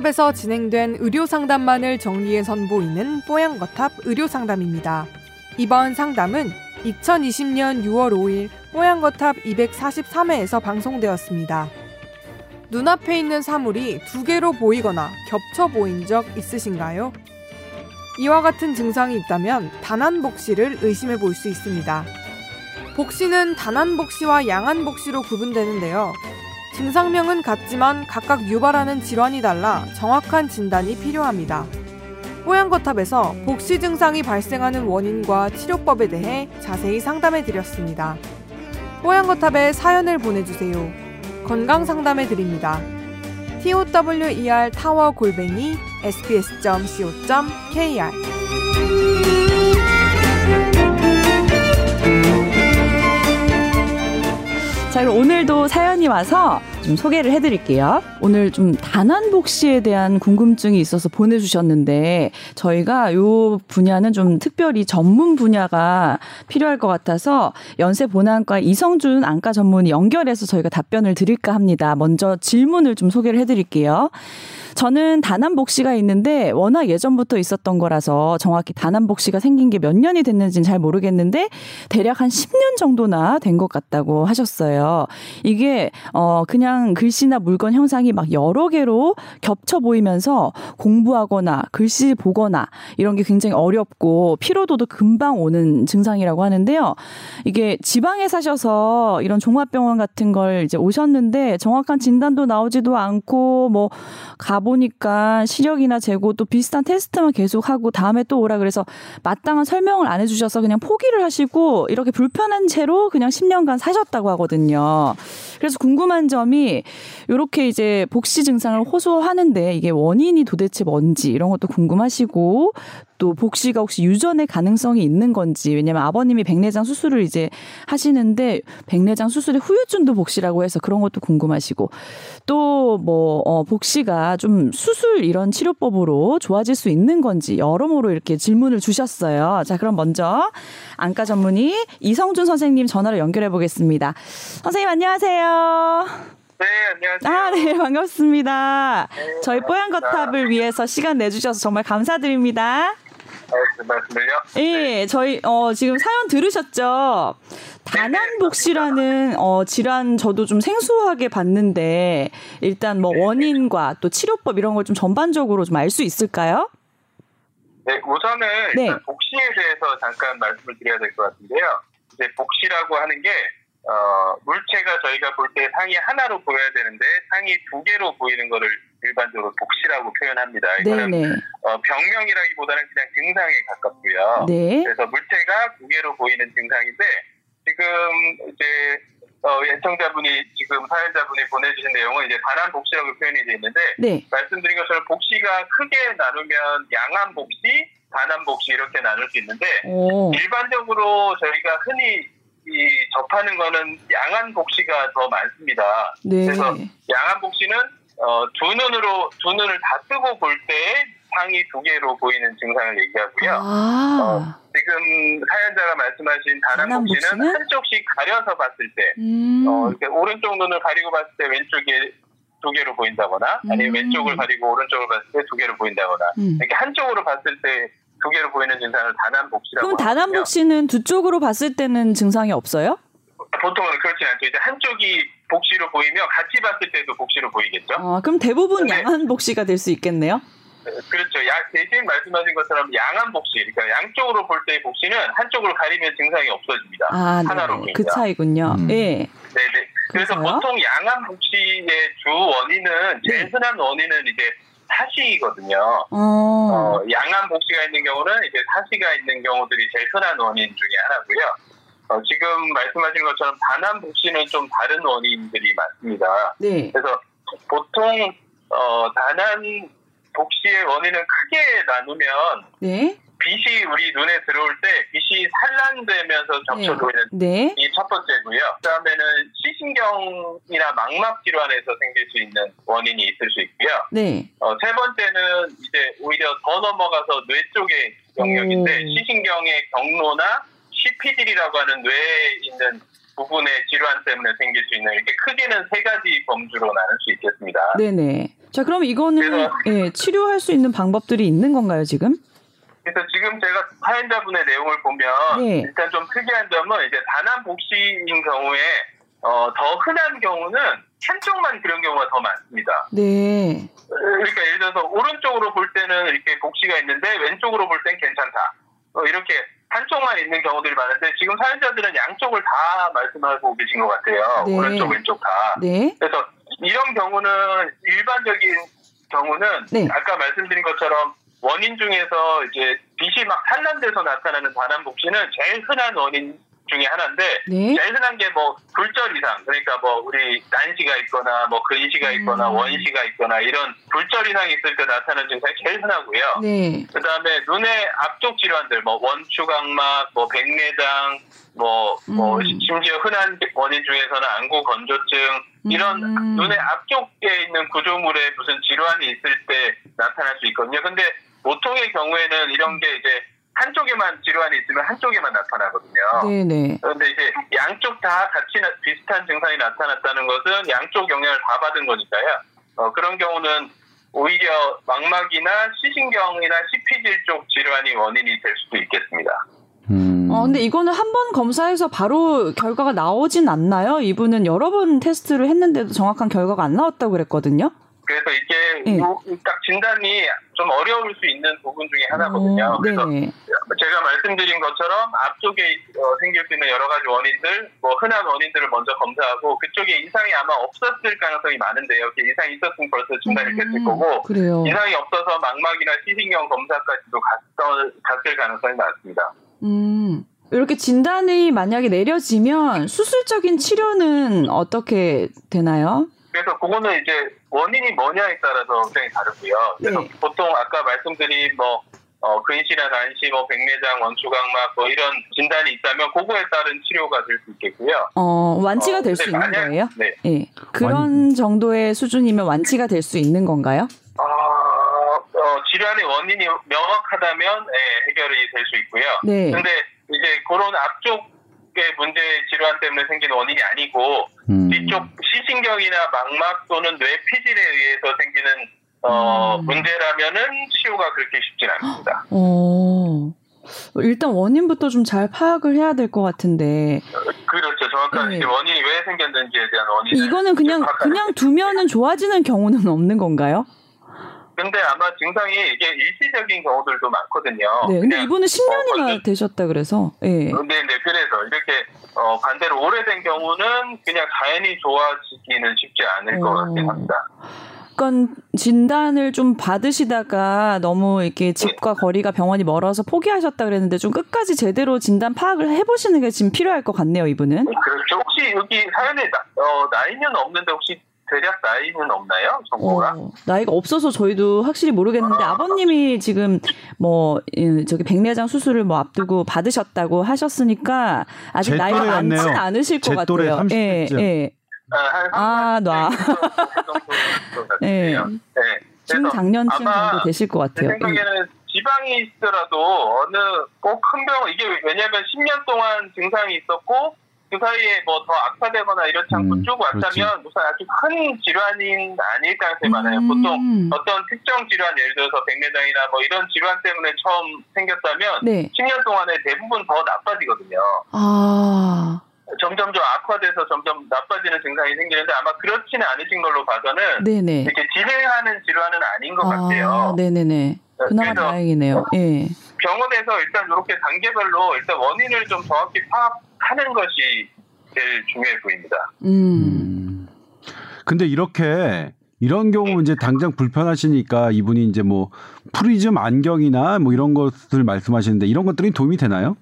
뽀양거탑에서 진행된 의료 상담만을 정리해 선보이는 뽀양거탑 의료 상담입니다. 이번 상담은 2020년 6월 5일 뽀양거탑 243회에서 방송되었습니다. 눈앞에 있는 사물이 두 개로 보이거나 겹쳐 보인 적 있으신가요? 이와 같은 증상이 있다면 단안복시를 의심해 볼 수 있습니다. 복시는 단안복시와 양안복시로 구분되는데요. 증상명은 같지만 각각 유발하는 질환이 달라 정확한 진단이 필요합니다. 뽀양거탑에서 복시 증상이 발생하는 원인과 치료법에 대해 자세히 상담해 드렸습니다. 뽀양거탑에 사연을 보내주세요. 건강 상담해 드립니다. tower 타워 골뱅이 sbs.co.kr 자, 그럼 오늘도 사연이 와서 좀 소개를 해드릴게요. 오늘 좀 단안복 시에 대한 궁금증이 있어서 보내주셨는데 저희가 요 분야는 좀 특별히 전문 분야가 필요할 것 같아서 연세 본안과 이성준 안과 전문의 연결해서 저희가 답변을 드릴까 합니다. 먼저 질문을 좀 소개를 해드릴게요. 저는 단안복시가 있는데 워낙 예전부터 있었던 거라서 정확히 단안복시가 생긴 게 몇 년이 됐는지는 잘 모르겠는데 대략 한 10년 정도나 된 것 같다고 하셨어요. 이게 어 그냥 글씨나 물건 형상이 막 여러 개로 겹쳐 보이면서 공부하거나 글씨 보거나 이런 게 굉장히 어렵고 피로도도 금방 오는 증상이라고 하는데요. 이게 지방에 사셔서 이런 종합병원 같은 걸 이제 오셨는데 정확한 진단도 나오지도 않고 뭐 가보니까 시력이나 재고 또 비슷한 테스트만 계속 하고 다음에 또 오라 그래서 마땅한 설명을 안 해주셔서 그냥 포기를 하시고 이렇게 불편한 채로 그냥 10년간 사셨다고 하거든요. 그래서 궁금한 점이 이렇게 이제 복시 증상을 호소하는데 이게 원인이 도대체 뭔지 이런 것도 궁금하시고 또 복시가 혹시 유전의 가능성이 있는 건지 왜냐면 아버님이 백내장 수술을 이제 하시는데 백내장 수술의 후유증도 복시라고 해서 그런 것도 궁금하시고 또뭐 어, 복시가 좀 수술 이런 치료법으로 좋아질 수 있는 건지 여러모로 이렇게 질문을 주셨어요. 자 그럼 먼저 안과 전문의 이성준 선생님 전화로 연결해 보겠습니다. 선생님 안녕하세요. 네, 안녕하세요. 아, 네, 반갑습니다. 네, 저희 뽀얀 거탑을 위해서 시간 내주셔서 정말 감사드립니다. 그 말씀을요? 예, 저희 어 지금 사연 들으셨죠? 단안복시라는 어 질환 저도 좀 생소하게 봤는데 일단 뭐 원인과 또 치료법 이런 걸 좀 전반적으로 좀 알 수 있을까요? 네, 우선은 네. 복시에 대해서 잠깐 말씀을 드려야 될 것 같은데요. 이제 복시라고 하는 게 어, 물체가 저희가 볼 때 상이 하나로 보여야 되는데 상이 두 개로 보이는 거를 일반적으로 복시라고 표현합니다. 이거는 어, 병명이라기보다는 그냥 증상에 가깝고요. 네. 그래서 물체가 두 개로 보이는 증상인데 지금 이제 어, 예청자분이 지금 사연자분이 보내주신 내용은 이제 단한 복시라고 표현이 되어 있는데 네. 말씀드린 것처럼 복시가 크게 나누면 양한 복시, 단한 복시 이렇게 나눌 수 있는데 오. 일반적으로 저희가 흔히 이 접하는 거는 양한 복시가 더 많습니다. 네. 그래서 양한 복시는 어, 두 눈으로 두 눈을 다 뜨고 볼 때 상이 두 개로 보이는 증상을 얘기하고요. 아. 어, 지금 사연자가 말씀하신 단한 복시는 한쪽씩 가려서 봤을 때, 음. 어, 이렇게 오른쪽 눈을 가리고 봤을 때 왼쪽에 두 개로 보인다거나, 아니면 음. 왼쪽을 가리고 오른쪽을 봤을 때 두 개로 보인다거나, 음. 이렇게 한쪽으로 봤을 때 두 개로 보이는 증상을 단한복시라고 그럼 단한복시는 두 쪽으로 봤을 때는 증상이 없어요? 보통은 그렇진 않죠. 이제 한쪽이 복시로 보이며 같이 봤을 때도 복시로 보이겠죠. 아, 그럼 대부분 네. 양한 복시가 될 수 있겠네요. 그렇죠. 야, 대신 말씀하신 것처럼 양한 복시, 그러니까 양쪽으로 볼 때의 복시는 한쪽으로 가리면 증상이 없어집니다. 아, 하나로 네. 그 차이군요. 음. 예. 네, 네. 그래서 그래서요? 보통 양한 복시의 주 원인은 제일 네. 흔한 원인은 이제 사시거든요. 어. 어, 양한 복시가 있는 경우는 이제 사시가 있는 경우들이 제일 흔한 원인 중에 하나고요. 어, 지금 말씀하신 것처럼 단한 복시는 좀 다른 원인들이 많습니다. 네. 그래서 보통 어, 단한 복시의 원인은 크게 나누면 네. 빛이 우리 눈에 들어올 때 빛이 산란되면서 접쳐 보이는 네. 이첫 번째고요. 그다음에는 시신경이나 망막 질환에서 생길 수 있는 원인이 있을 수 있고요. 네. 어, 세 번째는 이제 오히려 더 넘어가서 뇌 쪽의 영역인데 오. 시신경의 경로나 CPD라고 하는 뇌에 있는 부분의 질환 때문에 생길 수 있는 이렇게 크게는 세 가지 범주로 나눌 수 있겠습니다. 네네. 자, 그럼 이거는 예, 치료할 수 있는 방법들이 있는 건가요, 지금? 그래서 지금 제가 사연자분의 내용을 보면 네. 일단 좀 특이한 점은 이제 단암 복시인 경우에 어, 더 흔한 경우는 한쪽만 그런 경우가 더 많습니다. 네. 그러니까 예를 들어서 오른쪽으로 볼 때는 이렇게 복시가 있는데 왼쪽으로 볼 땐 괜찮다. 어, 이렇게 한쪽만 있는 경우들이 많은데 지금 사연자들은 양쪽을 다 말씀하고 계신 것 같아요. 네. 오른쪽 왼쪽 다. 네. 그래서 이런 경우는 일반적인 경우는 네. 아까 말씀드린 것처럼 원인 중에서 이제 빛이 막 산란돼서 나타나는 단암 복시는 제일 흔한 원인 중에 하나인데 네. 제일 흔한 게뭐 굴절 이상 그러니까 뭐 우리 난시가 있거나 뭐 근시가 있거나 음. 원시가 있거나 이런 굴절 이상이 있을 때 나타나는 증상이 제일 흔하고요. 네. 그다음에 눈의 앞쪽 질환들 뭐 원추각막, 뭐 백내장, 뭐, 뭐 음. 심지어 흔한 원인 중에서는 안구 건조증 이런 음. 눈의 앞쪽에 있는 구조물에 무슨 질환이 있을 때 나타날 수 있거든요. 근데 보통의 경우에는 이런 게 이제 한쪽에만 질환이 있으면 한쪽에만 나타나거든요. 네네. 그런데 이제 양쪽 다 같이 비슷한 증상이 나타났다는 것은 양쪽 영향을 다 받은 거니까요. 어, 그런 경우는 오히려 망막이나 시신경이나 CP질 쪽 질환이 원인이 될 수도 있겠습니다. 음. 어, 근데 이거는 한 번 검사해서 바로 결과가 나오진 않나요? 이분은 여러 번 테스트를 했는데도 정확한 결과가 안 나왔다고 그랬거든요. 그래서 이게 네. 딱 진단이 좀 어려울 수 있는 부분 중에 하나거든요. 오, 그래서 제가 말씀드린 것처럼 앞쪽에 어, 생길 수 있는 여러 가지 원인들, 뭐 흔한 원인들을 먼저 검사하고 그쪽에 이상이 아마 없었을 가능성이 많은데요. 이상이 있었으면 벌써 진단이 됐을 음, 거고 그래요. 이상이 없어서 망막이나 시신경 검사까지도 갔, 갔을 가능성이 많습니다. 음. 이렇게 진단이 만약에 내려지면 수술적인 치료는 어떻게 되나요? 그래서 그거는 이제 원인이 뭐냐에 따라서 굉장히 다르고요. 그래서 네. 보통 아까 말씀드린 뭐 어, 근시나 난시, 뭐 백내장, 원추각막 뭐 이런 진단이 있다면 그거에 따른 치료가 될 수 있겠고요. 어, 완치가 어, 될수 있는 만약, 거예요? 네. 네. 그런 완... 정도의 수준이면 완치가 될 수 있는 건가요? 어, 어, 질환의 원인이 명확하다면 네, 해결이 될 수 있고요. 네. 근데 이제 그런 앞쪽 의 문제 질환 때문에 생긴 원인이 아니고 음. 뒤쪽 시신경이나 망막 또는 뇌 피질에 의해서 생기는 어, 음. 문제라면은 치료가 그렇게 쉽진 않습니다. 오. 일단 원인부터 좀 잘 파악을 해야 될 것 같은데. 그렇죠. 정확한 네. 원인이 왜 생겼는지에 대한 원인. 이거는 그냥 그냥 두면은 좋아지는 경우는 없는 건가요? 근데 아마 증상이 이게 일시적인 경우들도 많거든요. 네, 근데 이분은 10년이나 어, 되셨다 그래서. 예. 네. 네, 네. 그래서 이렇게 어, 반대로 오래된 경우는 그냥 자연히 좋아지기는 쉽지 않을 어. 것 같긴 합니다. 그러니까 진단을 좀 받으시다가 너무 이렇게 집과 네. 거리가 병원이 멀어서 포기하셨다 그랬는데 좀 끝까지 제대로 진단 파악을 해보시는 게 지금 필요할 것 같네요, 이분은. 그렇죠. 혹시 여기 사연에 나, 어, 나이는 없는데 혹시 대략 나이는 없나요? 정보가? 어, 나이가 없어서 저희도 확실히 모르겠는데 아. 버님이 지금 뭐 저기 백내장 수술을 뭐 앞두고 받으셨다고 하셨으니까 아직 나이가 많진 않으실 것 같아요. 예, 예. 아, 아 놔. 네. 네. 중장년층 정도 되실 것 같아요. 제 생각에는 지방이 있더라도 어느 꼭 큰 병원 이게 왜냐하면 10년 동안 증상이 있었고 그 사이에 뭐 더 악화되거나 이렇지 않고 음, 쭉 왔다면 우선 아주 큰 질환인 아닐 가능성이 음. 많아요. 보통 어떤 특정 질환 예를 들어서 백내장이나 뭐 이런 질환 때문에 처음 생겼다면 네. 10년 동안에 대부분 더 나빠지거든요. 아. 점점 좀 악화돼서 점점 나빠지는 증상이 생기는데 아마 그렇지는 않으신 걸로 봐서는 네네. 이렇게 진행하는 질환은 아닌 것 아, 같아요. 네네네. 그나마 다행이네요. 예. 병원에서 일단 이렇게 단계별로 일단 원인을 좀 정확히 파악 하는 것이 제일 중요해 보입니다. 음. 근데 이렇게 이런 경우 이제 당장 불편하시니까 이분이 이제 뭐 프리즘 안경이나 뭐 이런 것들 말씀하시는데 이런 것들이 도움이 되나요?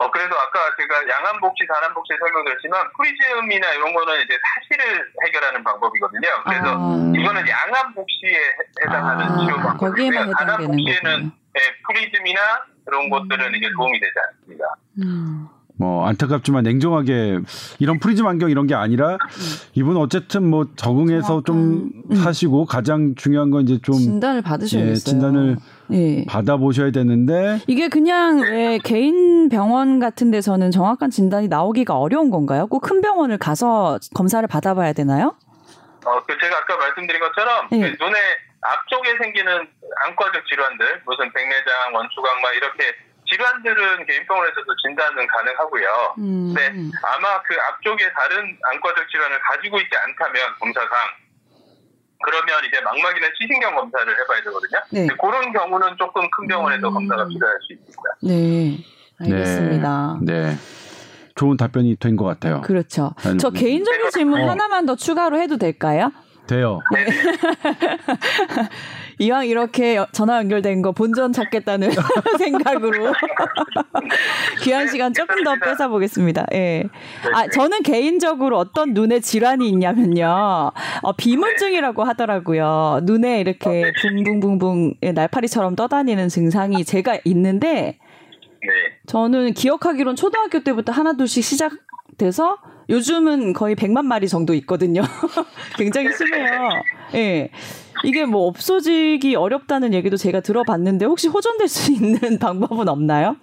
어 그래서 아까 제가 양안복시, 단안복시 설명드렸지만 프리즘이나 이런 거는 이제 사시를 해결하는 방법이거든요. 그래서 아. 이거는 양안복시에 해당하는 아. 치료 방법이고요. 단안복시에는 네, 프리즘이나 이런 것들은 이제 도움이 되지 않습니다. 음. 뭐 안타깝지만 냉정하게 이런 프리즘 안경 이런 게 아니라 이분 어쨌든 뭐 적응해서 좀 음. 사시고 가장 중요한 건 이제 좀 진단을 받으셔야겠어요. 예, 진단을 예. 받아보셔야 되는데 이게 그냥 왜 개인 병원 같은 데서는 정확한 진단이 나오기가 어려운 건가요? 꼭 큰 병원을 가서 검사를 받아봐야 되나요? 어, 그 제가 아까 말씀드린 것처럼 네. 그 눈의 앞쪽에 생기는 안과적 질환들, 무슨 백내장, 원추각막 이렇게 질환들은 개인병원에서도 진단은 가능하고요. 음. 근데 아마 그 앞쪽에 다른 안과적 질환을 가지고 있지 않다면 검사상 그러면 이제 망막이나 시신경 검사를 해봐야 되거든요. 네. 그런 경우는 조금 큰 병원에서 음. 검사가 필요할 수 있습니다. 네, 알겠습니다. 네. 네. 좋은 답변이 된 것 같아요. 그렇죠. 저 개인적인 질문 어. 하나만 더 추가로 해도 될까요? 돼요. 네. 이왕 이렇게 전화 연결된 거 본전 찾겠다는 생각으로 귀한 네, 시간 조금 더 뺏어 보겠습니다. 예. 네. 아 저는 개인적으로 어떤 눈에 질환이 있냐면요. 어, 비문증이라고 하더라고요. 눈에 이렇게 어, 붕붕붕붕 날파리처럼 떠다니는 증상이 제가 있는데 저는 기억하기론 초등학교 때부터 하나 둘씩 시작돼서 요즘은 거의 100만 마리 정도 있거든요. 굉장히 심해요. 예. 네. 이게 뭐 없어지기 어렵다는 얘기도 제가 들어봤는데 혹시 호전될 수 있는 방법은 없나요?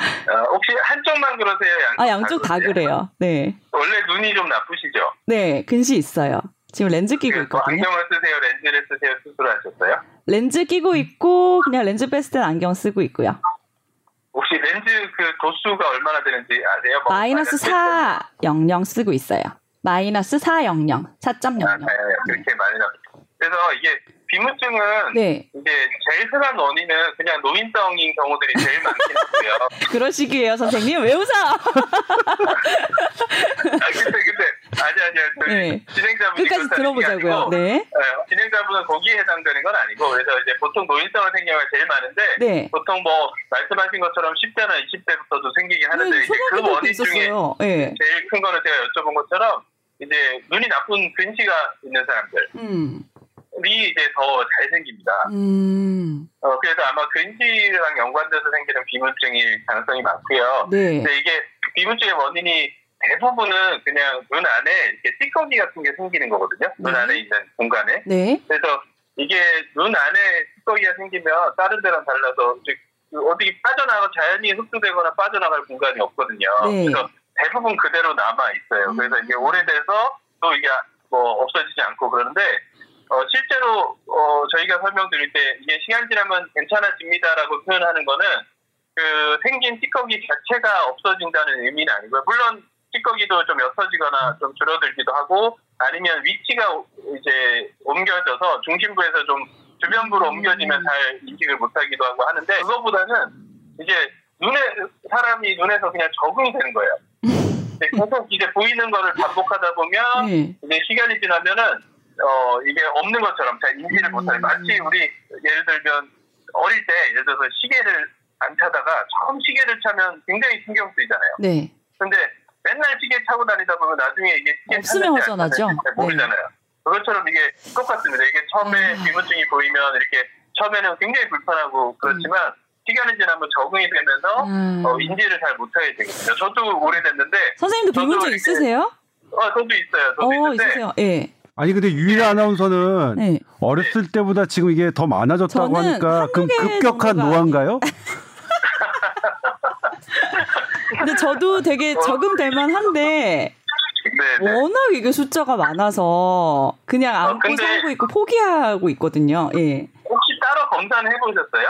어, 혹시 한쪽만 그러세요? 양쪽 아 양쪽 다, 다 그래요. 네. 원래 눈이 좀 나쁘시죠? 네, 근시 있어요. 지금 렌즈 끼고 그 있거든요. 안경을 쓰세요? 렌즈를 쓰세요? 수술하셨어요? 렌즈 끼고 있고 그냥 렌즈 뺐을 땐 안경 쓰고 있고요. 혹시 렌즈 그 도수가 얼마나 되는지 아세요? 뭐 마이너스 400 쓰고 있어요. 마이너스 400, 4.00. 아, 그렇게 많이 나. 그래서 이게 비무증은 네. 이제 제일 흔한 원인은 그냥 노인성인 경우들이 제일 많긴 하고요. 그러시기에요, 선생님. 왜 웃어? 아, 근데, 근데, 아니, 아니요. 저희 네. 진행자분이. 끝까지 들어보자고요. 아니고, 네. 네. 진행자분은 거기에 해당되는 건 아니고, 그래서 이제 보통 노인성을 생긴 경우가 제일 많은데, 네. 보통 뭐, 말씀하신 것처럼 10대나 20대부터도 생기긴 하는데, 네, 이제 그 원인 있었어요. 중에 네. 제일 큰 거는 제가 여쭤본 것처럼, 이제 눈이 나쁜 근시가 있는 사람들. 음. 이 이제 더 잘 생깁니다. 음. 어, 그래서 아마 근시랑 연관돼서 생기는 비문증일 가능성이 많고요. 네. 근데 이게 비문증의 원인이 대부분은 그냥 눈 안에 이렇게 찌꺼기 같은 게 생기는 거거든요. 네. 눈 안에 있는 공간에. 네. 그래서 이게 눈 안에 찌꺼기가 생기면 다른 데랑 달라서 어디 빠져나가 자연히 흡수되거나 빠져나갈 공간이 없거든요. 네. 그래서 대부분 그대로 남아 있어요. 그래서 이게 음. 오래돼서 또 이게 뭐 없어지지 않고 그러는데 어, 실제로 어, 저희가 설명드릴 때 이게 시간 지나면 괜찮아집니다라고 표현하는 거는 그 생긴 찌꺼기 자체가 없어진다는 의미는 아니고요. 물론 찌꺼기도 좀 옅어지거나 좀 줄어들기도 하고 아니면 위치가 이제 옮겨져서 중심부에서 좀 주변부로 옮겨지면 잘 인식을 못하기도 하고 하는데 그거보다는 이제 눈에 사람이 눈에서 그냥 적응이 되는 거예요. 계속 이제 보이는 거를 반복하다 보면 네. 이제 시간이 지나면은 어, 이게 없는 것처럼 잘 인지를 못하는 음. 마치 우리 예를 들면 어릴 때 예를 들어서 시계를 안 차다가 처음 시계를 차면 굉장히 신경 쓰이잖아요. 네. 근데 맨날 시계 차고 다니다 보면 나중에 이게 시계 없으면 허전하죠. 모르잖아요. 네. 그것처럼 이게 똑같습니다. 이게 처음에 아. 비문증이 보이면 이렇게 처음에는 굉장히 불편하고 그렇지만 음. 시간이 지나면 적응이 되면서 음. 어, 인지를 잘 못하게 되거든요. 저도 오래됐는데 선생님도 비문증 있으세요? 어, 저도 있어요. 저도 어, 있는데 있으세요. 예. 아니 근데 유일 아나운서는 네. 어렸을 때보다 지금 이게 더 많아졌다고 하니까 그럼 급격한 노화인가요? 근데 저도 되게 적응될 만한데 네네. 워낙 이게 숫자가 많아서 그냥 어, 안고 어, 살고 있고 포기하고 있거든요. 예. 혹시 따로 검사는 해보셨어요?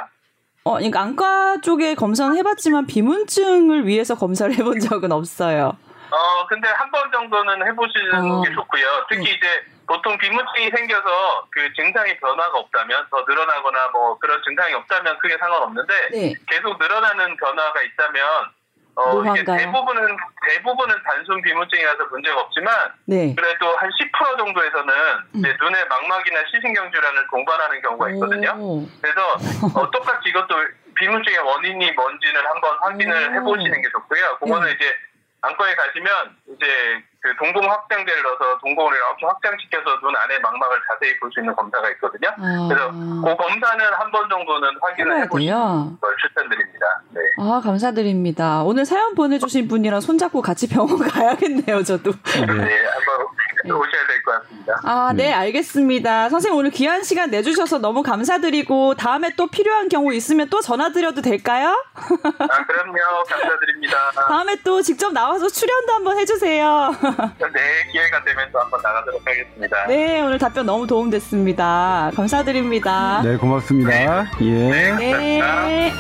어, 그러니까 안과 쪽에 검사는 해봤지만 비문증을 위해서 검사를 해본 적은 없어요. 어, 근데 한 번 정도는 해보시는 어. 게 좋고요. 특히 네. 이제 보통 비문증이 생겨서 그 증상이 변화가 없다면 더 늘어나거나 뭐 그런 증상이 없다면 크게 상관없는데 네. 계속 늘어나는 변화가 있다면 어 이게 대부분은 대부분은 단순 비문증이라서 문제가 없지만 네. 그래도 한 10% 정도에서는 음. 이제 눈의 망막이나 시신경 질환을 동반하는 경우가 있거든요. 오. 그래서 어, 똑같이 이것도 비문증의 원인이 뭔지는 한번 확인을 오. 해보시는 게 좋고요. 그거는 네. 이제 안과에 가시면 이제 그 동공 확장제를 넣어서 동공을 이렇게 확장시켜서 눈 안에 망막을 자세히 볼 수 있는 검사가 있거든요. 아. 그래서 그 검사는 한 번 정도는 확인을 해보시는 걸 추천드립니다. 네. 아 감사드립니다. 오늘 사연 보내주신 분이랑 손잡고 같이 병원 가야겠네요, 저도. 네, 한번 오셔야 될 것 같습니다. 아, 네, 알겠습니다. 선생님 오늘 귀한 시간 내주셔서 너무 감사드리고 다음에 또 필요한 경우 있으면 또 전화드려도 될까요? 아, 그럼요. 감사드립니다. 다음에 또 직접 나와서 출연도 한번 해주세요. 네, 기회가 되면 또 한번 나가도록 하겠습니다. 네, 오늘 답변 너무 도움됐습니다. 감사드립니다. 네, 고맙습니다. 예. 네, 감사합니다. 네.